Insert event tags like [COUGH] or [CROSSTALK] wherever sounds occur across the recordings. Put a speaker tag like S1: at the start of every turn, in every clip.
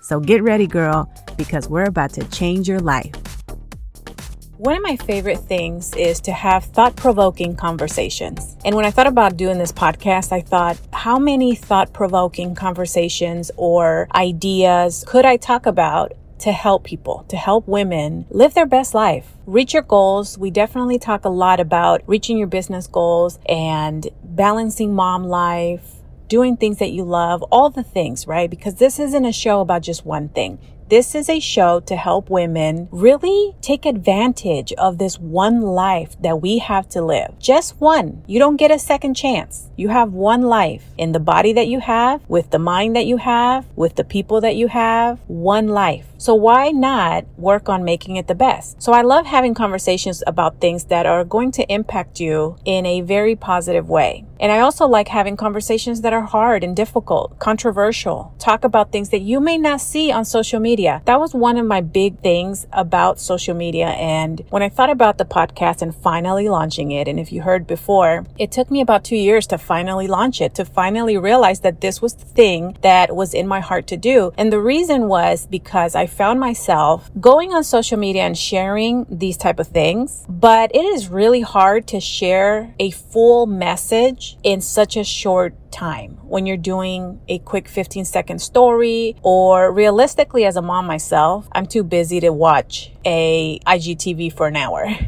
S1: So get ready, girl, because we're about to change your life. One of my favorite things is to have thought provoking conversations. And when I thought about doing this podcast, I thought, how many thought provoking conversations or ideas could I talk about to help people, to help women live their best life, reach your goals. We definitely talk a lot about reaching your business goals and balancing mom life doing things that you love, all the things, right? Because this isn't a show about just one thing. This is a show to help women really take advantage of this one life that we have to live. Just one. You don't get a second chance. You have one life in the body that you have, with the mind that you have, with the people that you have, one life. So why not work on making it the best? So I love having conversations about things that are going to impact you in a very positive way. And I also like having conversations that are hard and difficult, controversial, talk about things that you may not see on social media. That was one of my big things about social media. And when I thought about the podcast and finally launching it, and if you heard before, it took me about two years to finally launch it, to finally realize that this was the thing that was in my heart to do. And the reason was because I found myself going on social media and sharing these type of things, but it is really hard to share a full message in such a short time when you're doing a quick 15 second story or realistically as a mom myself, I'm too busy to watch a IGTV for an hour. [LAUGHS]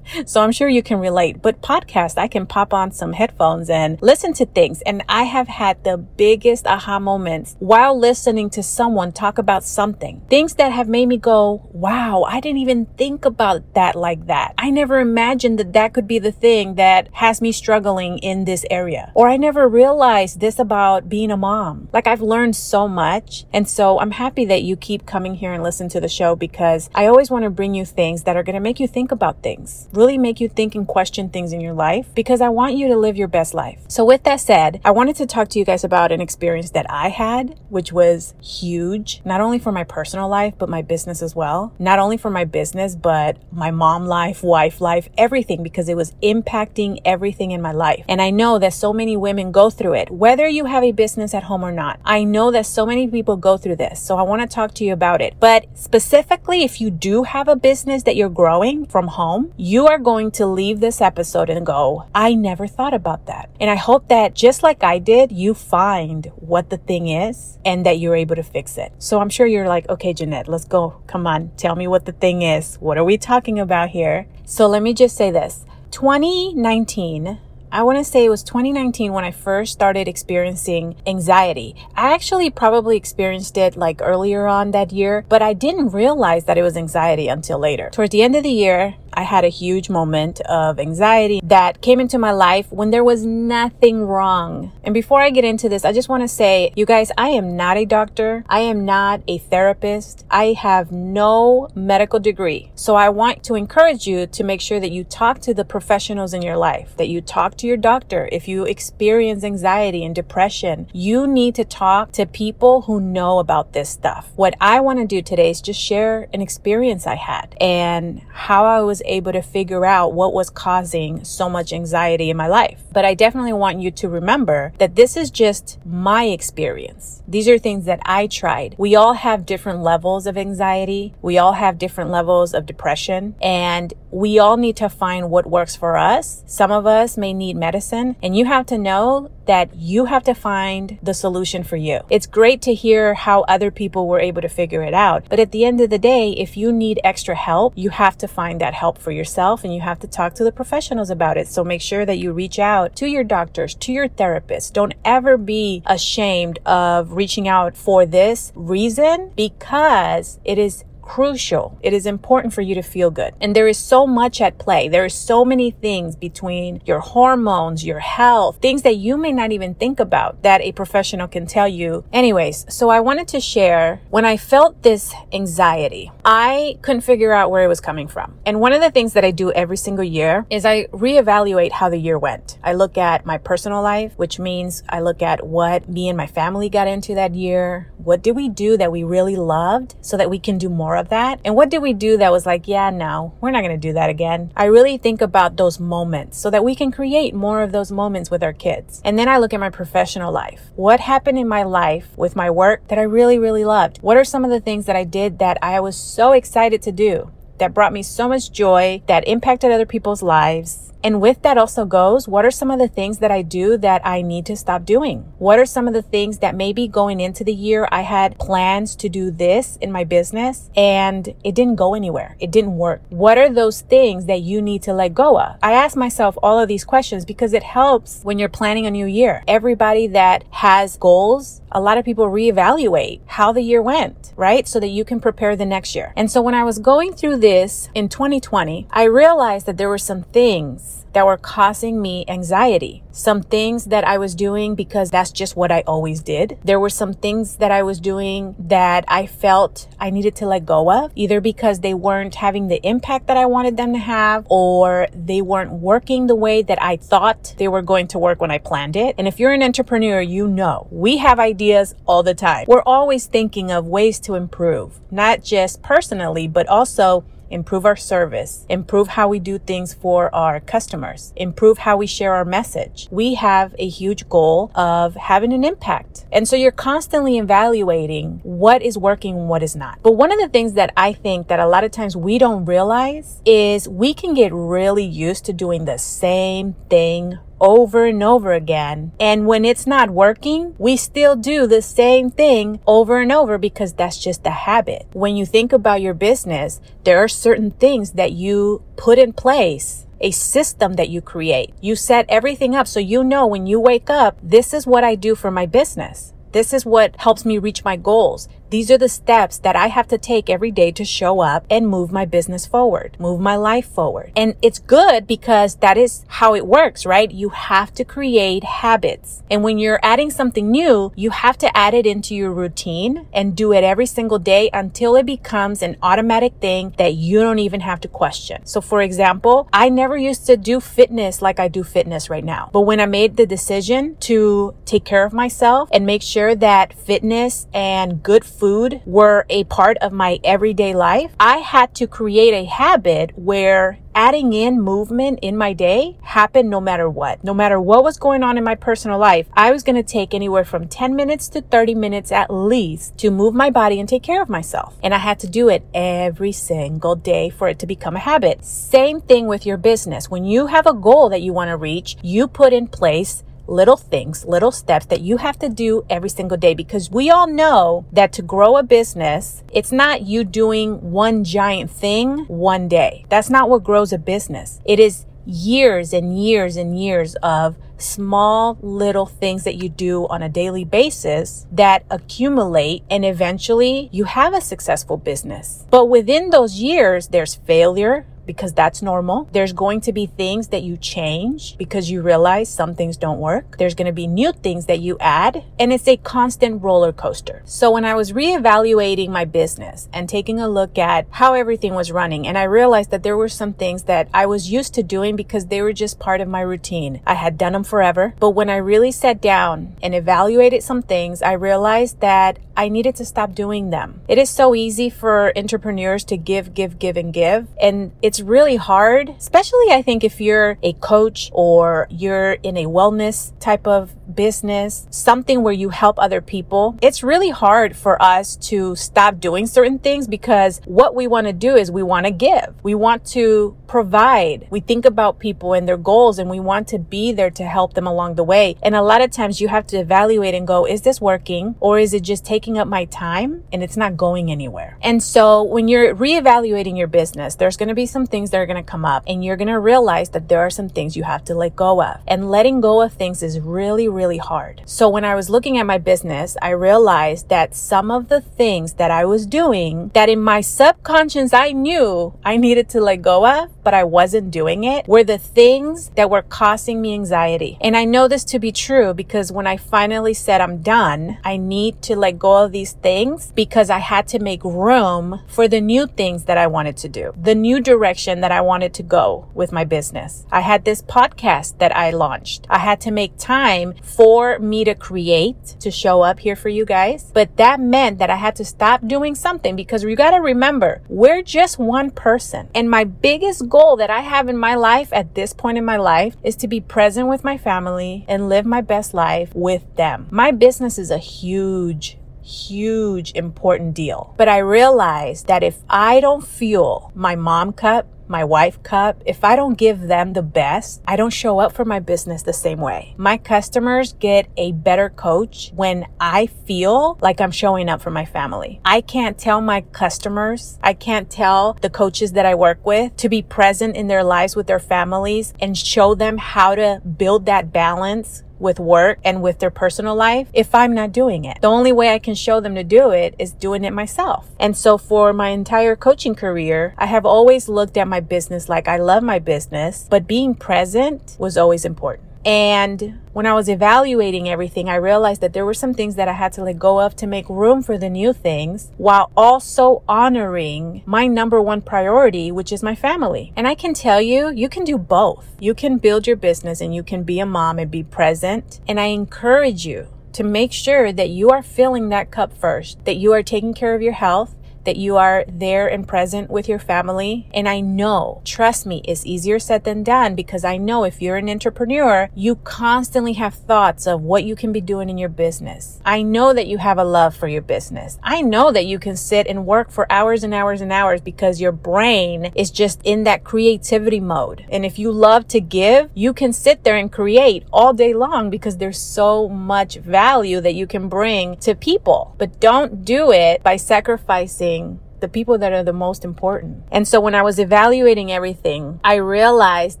S1: So I'm sure you can relate. But podcast, I can pop on some headphones and listen to things. And I have had the biggest aha moments while listening to someone talk about something. Things that have made me go, wow, I didn't even think about that like that. I never imagined that that could be the thing that has me struggling in this area. Or I never realized this about being a mom. Like I've learned so much. And so I'm happy that you keep coming here and listen to the show because I always want to bring you things that are going to make you think about things really make you think and question things in your life because I want you to live your best life. So, with that said, I wanted to talk to you guys about an experience that I had, which was huge, not only for my personal life, but my business as well. Not only for my business, but my mom life, wife life, everything, because it was impacting everything in my life. And I know that so many women go through it, whether you have a business at home or not. I know that so many people go through this. So, I want to talk to you about it. But specifically, if you do have a business that you're growing from home, you are going to leave this episode and go, I never thought about that. And I hope that just like I did, you find what the thing is and that you're able to fix it. So I'm sure you're like, okay, Jeanette, let's go. Come on, tell me what the thing is. What are we talking about here? So let me just say this 2019 I want to say it was 2019 when I first started experiencing anxiety. I actually probably experienced it like earlier on that year, but I didn't realize that it was anxiety until later. Towards the end of the year, I had a huge moment of anxiety that came into my life when there was nothing wrong. And before I get into this, I just want to say, you guys, I am not a doctor. I am not a therapist. I have no medical degree. So I want to encourage you to make sure that you talk to the professionals in your life, that you talk to your doctor. If you experience anxiety and depression, you need to talk to people who know about this stuff. What I want to do today is just share an experience I had and how I was able to figure out what was causing so much anxiety in my life. But I definitely want you to remember that this is just my experience. These are things that I tried. We all have different levels of anxiety. We all have different levels of depression and we all need to find what works for us. Some of us may need medicine and you have to know that you have to find the solution for you. It's great to hear how other people were able to figure it out. But at the end of the day, if you need extra help, you have to find that help for yourself and you have to talk to the professionals about it. So make sure that you reach out to your doctors, to your therapists. Don't ever be ashamed of reaching out for this reason because it is crucial. It is important for you to feel good. And there is so much at play. There is so many things between your hormones, your health, things that you may not even think about that a professional can tell you. Anyways, so I wanted to share when I felt this anxiety, I couldn't figure out where it was coming from. And one of the things that I do every single year is I reevaluate how the year went. I look at my personal life, which means I look at what me and my family got into that year. What did we do that we really loved so that we can do more of that? And what did we do that was like, yeah, no, we're not going to do that again. I really think about those moments so that we can create more of those moments with our kids. And then I look at my professional life. What happened in my life with my work that I really, really loved? What are some of the things that I did that I was so excited to do? That brought me so much joy, that impacted other people's lives, and with that also goes, what are some of the things that I do that I need to stop doing? What are some of the things that maybe going into the year I had plans to do this in my business and it didn't go anywhere. It didn't work. What are those things that you need to let go of? I ask myself all of these questions because it helps when you're planning a new year. Everybody that has goals, a lot of people reevaluate how the year went, right? So that you can prepare the next year. And so when I was going through this in 2020, I realized that there were some things that were causing me anxiety. Some things that I was doing because that's just what I always did. There were some things that I was doing that I felt I needed to let go of, either because they weren't having the impact that I wanted them to have or they weren't working the way that I thought they were going to work when I planned it. And if you're an entrepreneur, you know we have ideas all the time. We're always thinking of ways to improve, not just personally, but also improve our service, improve how we do things for our customers, improve how we share our message. We have a huge goal of having an impact. And so you're constantly evaluating what is working and what is not. But one of the things that I think that a lot of times we don't realize is we can get really used to doing the same thing over and over again. And when it's not working, we still do the same thing over and over because that's just a habit. When you think about your business, there are certain things that you put in place a system that you create. You set everything up so you know when you wake up, this is what I do for my business. This is what helps me reach my goals. These are the steps that I have to take every day to show up and move my business forward, move my life forward. And it's good because that is how it works, right? You have to create habits. And when you're adding something new, you have to add it into your routine and do it every single day until it becomes an automatic thing that you don't even have to question. So for example, I never used to do fitness like I do fitness right now. But when I made the decision to take care of myself and make sure that fitness and good were a part of my everyday life, I had to create a habit where adding in movement in my day happened no matter what. No matter what was going on in my personal life, I was going to take anywhere from 10 minutes to 30 minutes at least to move my body and take care of myself. And I had to do it every single day for it to become a habit. Same thing with your business. When you have a goal that you want to reach, you put in place little things, little steps that you have to do every single day because we all know that to grow a business, it's not you doing one giant thing one day. That's not what grows a business. It is years and years and years of small little things that you do on a daily basis that accumulate and eventually you have a successful business. But within those years, there's failure, because that's normal. There's going to be things that you change because you realize some things don't work. There's going to be new things that you add, and it's a constant roller coaster. So when I was reevaluating my business and taking a look at how everything was running, and I realized that there were some things that I was used to doing because they were just part of my routine. I had done them forever. But when I really sat down and evaluated some things, I realized that I needed to stop doing them. It is so easy for entrepreneurs to give, give, give, and give. And it's really hard, especially I think if you're a coach or you're in a wellness type of business, something where you help other people. It's really hard for us to stop doing certain things because what we want to do is we want to give. We want to provide. We think about people and their goals and we want to be there to help them along the way. And a lot of times you have to evaluate and go, is this working or is it just taking up my time and it's not going anywhere? And so when you're reevaluating your business, there's going to be some things that are going to come up and you're going to realize that there are some things you have to let go of. And letting go of things is really, really hard. So when I was looking at my business, I realized that some of the things that I was doing that in my subconscious I knew I needed to let go of, but I wasn't doing it were the things that were causing me anxiety. And I know this to be true because when I finally said I'm done, I need to let go of these things because I had to make room for the new things that I wanted to do, the new direction that I wanted to go with my business. I had this podcast that I launched. I had to make time for me to create, to show up here for you guys. But that meant that I had to stop doing something because you got to remember, we're just one person. And my biggest goal that I have in my life at this point in my life is to be present with my family and live my best life with them. My business is a huge huge important deal. But I realized that if I don't fuel my mom cup, my wife cup, if I don't give them the best, I don't show up for my business the same way. My customers get a better coach when I feel like I'm showing up for my family. I can't tell my customers, I can't tell the coaches that I work with to be present in their lives with their families and show them how to build that balance with work and with their personal life if I'm not doing it. The only way I can show them to do it is doing it myself. And so for my entire coaching career, I have always looked at my business like I love my business, but being present was always important. And when I was evaluating everything, I realized that there were some things that I had to let go of to make room for the new things while also honoring my number one priority, which is my family. And I can tell you, you can do both. You can build your business and you can be a mom and be present. And I encourage you to make sure that you are filling that cup first, that you are taking care of your health, that you are there and present with your family. And I know, trust me, it's easier said than done because I know if you're an entrepreneur, you constantly have thoughts of what you can be doing in your business. I know that you have a love for your business. I know that you can sit and work for hours and hours and hours because your brain is just in that creativity mode. And if you love to give, you can sit there and create all day long because there's so much value that you can bring to people. But don't do it by sacrificing the people that are the most important. And so when I was evaluating everything, I realized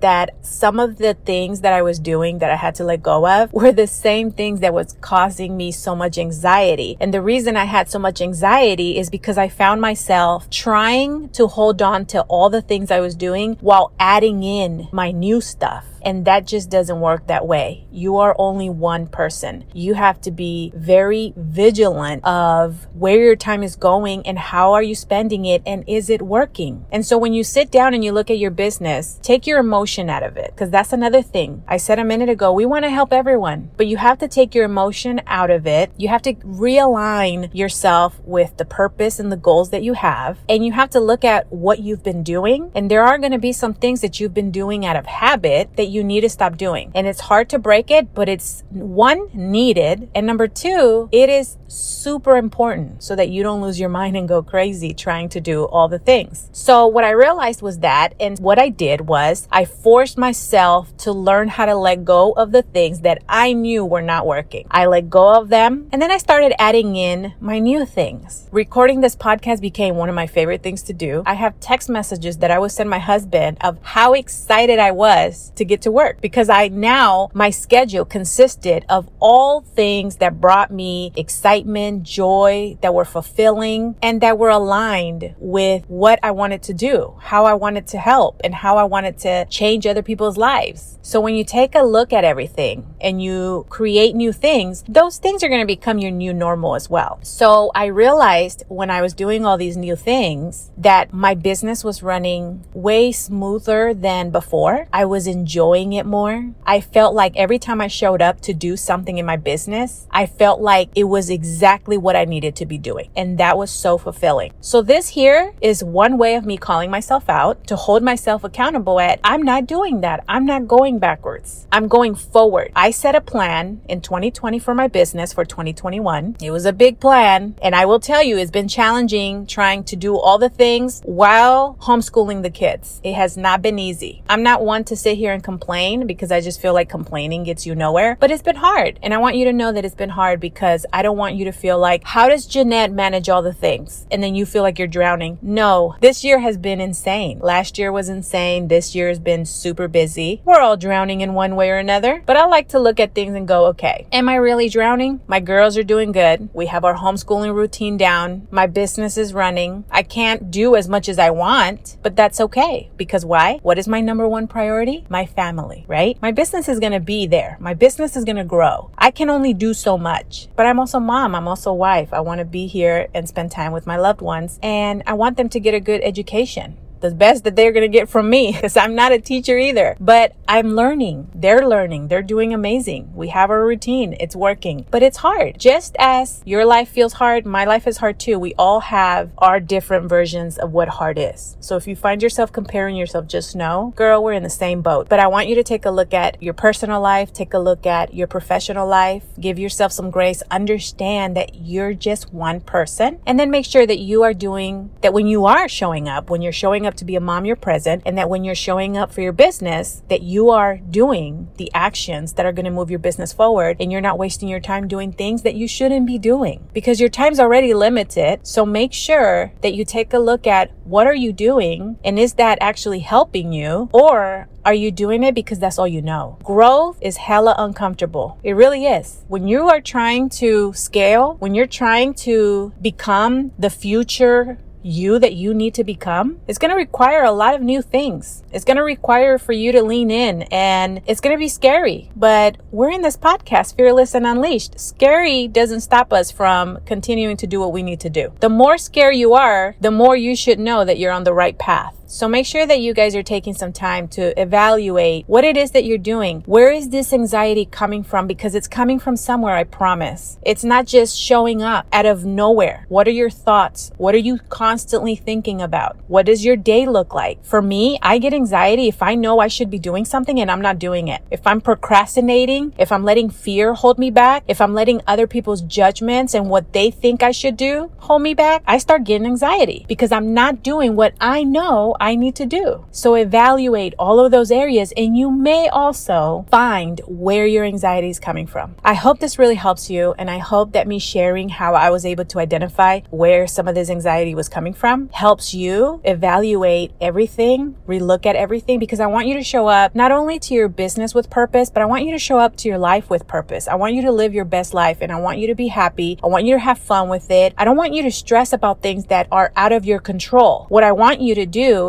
S1: that some of the things that I was doing that I had to let go of were the same things that was causing me so much anxiety. And the reason I had so much anxiety is because I found myself trying to hold on to all the things I was doing while adding in my new stuff. And that just doesn't work that way. You are only one person. You have to be very vigilant of where your time is going and how are you spending it and is it working? And so when you sit down and you look at your business, take your emotion out of it because that's another thing. I said a minute ago, we want to help everyone, but you have to take your emotion out of it. You have to realign yourself with the purpose and the goals that you have. And you have to look at what you've been doing. And there are going to be some things that you've been doing out of habit that you need to stop doing. And it's hard to break it, but it's one needed. And number two, it is super important so that you don't lose your mind and go crazy trying to do all the things. So what I realized was that, and what I did was I forced myself to learn how to let go of the things that I knew were not working. I let go of them and then I started adding in my new things. Recording this podcast became one of my favorite things to do. I have text messages that I would send my husband of how excited I was to get get to work because I now, my schedule consisted of all things that brought me excitement, joy, that were fulfilling and that were aligned with what I wanted to do, how I wanted to help and how I wanted to change other people's lives. So when you take a look at everything and you create new things, those things are going to become your new normal as well. So I realized when I was doing all these new things that my business was running way smoother than before. I was enjoying it more. I felt like every time I showed up to do something in my business, I felt like it was exactly what I needed to be doing. And that was so fulfilling. So this here is one way of me calling myself out to hold myself accountable at I'm not doing that. I'm not going backwards. I'm going forward. I set a plan in 2020 for my business for 2021. It was a big plan. And I will tell you, it's been challenging trying to do all the things while homeschooling the kids. It has not been easy. I'm not one to sit here and complain complain because I just feel like complaining gets you nowhere, but it's been hard. And I want you to know that it's been hard because I don't want you to feel like, how does Jeanette manage all the things? And then you feel like you're drowning. No, this year has been insane. Last year was insane. This year has been super busy. We're all drowning in one way or another, but I like to look at things and go, okay, am I really drowning? My girls are doing good. We have our homeschooling routine down. My business is running. I can't do as much as I want, but that's okay. Because why? What is my number one priority? My family, right? My business is going to be there. My business is going to grow. I can only do so much, but I'm also mom. I'm also wife. I want to be here and spend time with my loved ones and I want them to get a good education the best that they're going to get from me [LAUGHS] because I'm not a teacher either. But I'm learning. They're learning. They're doing amazing. We have our routine. It's working, but it's hard. Just as your life feels hard, my life is hard too. We all have our different versions of what hard is. So if you find yourself comparing yourself, just know, girl, we're in the same boat. But I want you to take a look at your personal life, take a look at your professional life, give yourself some grace, understand that you're just one person, and then make sure that you are doing that when you are showing up, when you're showing up to be a mom, you're present, and that when you're showing up for your business, that you are doing the actions that are going to move your business forward and you're not wasting your time doing things that you shouldn't be doing because your time's already limited. So make sure that you take a look at what are you doing and is that actually helping you or are you doing it because that's all you know? Growth is hella uncomfortable. It really is. When you are trying to scale, when you're trying to become the future you that you need to become, it's going to require a lot of new things. It's going to require for you to lean in and it's going to be scary. But we're in this podcast, Fearless and Unleashed. Scary doesn't stop us from continuing to do what we need to do. The more scared you are, the more you should know that you're on the right path. So make sure that you guys are taking some time to evaluate what it is that you're doing. Where is this anxiety coming from? Because it's coming from somewhere, I promise. It's not just showing up out of nowhere. What are your thoughts? What are you constantly thinking about? What does your day look like? For me, I get anxiety if I know I should be doing something and I'm not doing it. If I'm procrastinating, if I'm letting fear hold me back, if I'm letting other people's judgments and what they think I should do hold me back, I start getting anxiety because I'm not doing what I know I need to do. So evaluate all of those areas and you may also find where your anxiety is coming from. I hope this really helps you and I hope that me sharing how I was able to identify where some of this anxiety was coming from helps you evaluate everything, relook at everything because I want you to show up not only to your business with purpose, but I want you to show up to your life with purpose. I want you to live your best life and I want you to be happy. I want you to have fun with it. I don't want you to stress about things that are out of your control. What I want you to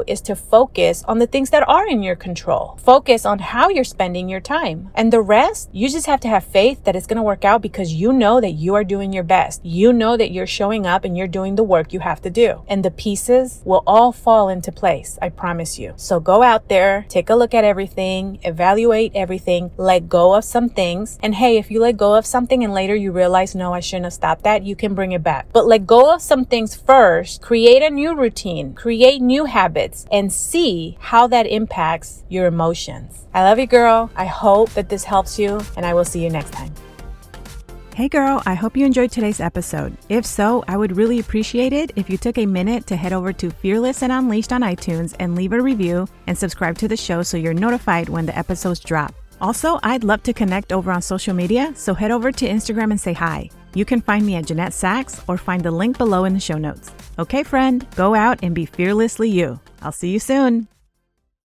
S1: is to focus on the things that are in your control. Focus on how you're spending your time. And the rest, you just have to have faith that it's going to work out because you know that you are doing your best. You know that you're showing up and you're doing the work you have to do. And the pieces will all fall into place. I promise you. So go out there, take a look at everything, evaluate everything, let go of some things. And hey, if you let go of something and later you realize, no, I shouldn't have stopped that, you can bring it back. But let go of some things first, create a new routine, create new habits habits and see how that impacts your emotions. I love you, girl. I hope that this helps you, and I will see you next time.
S2: Hey girl, I hope you enjoyed today's episode. If so, I would really appreciate it if you took a minute to head over to Fearless and Unleashed on iTunes and leave a review and subscribe to the show so you're notified when the episodes drop. Also, I'd love to connect over on social media, so head over to Instagram and say hi. You can find me at Jeanette Sachs or find the link below in the show notes. Okay, friend, go out and be fearlessly you. I'll see you soon.